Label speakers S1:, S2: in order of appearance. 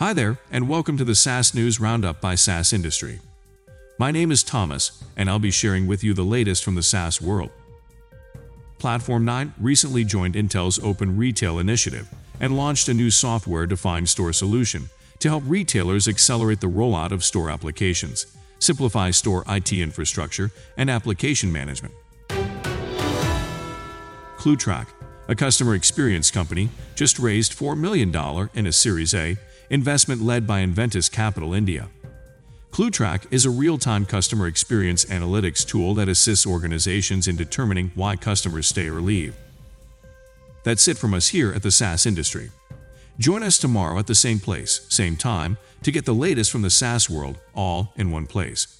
S1: Hi there, and welcome to the SaaS News Roundup by SaaS Industry. My name is Thomas, and I'll be sharing with you the latest from the SaaS world. Platform 9 recently joined Intel's Open Retail initiative and launched a new software defined store solution to help retailers accelerate the rollout of store applications, simplify store IT infrastructure, and application management. Clootrack, a customer experience company, just raised $4 million in a Series A investment led by Inventus Capital India. Clootrack is a real-time customer experience analytics tool that assists organizations in determining why customers stay or leave. That's it from us here at the SaaS industry. Join us tomorrow at the same place, same time, to get the latest from the SaaS world all in one place.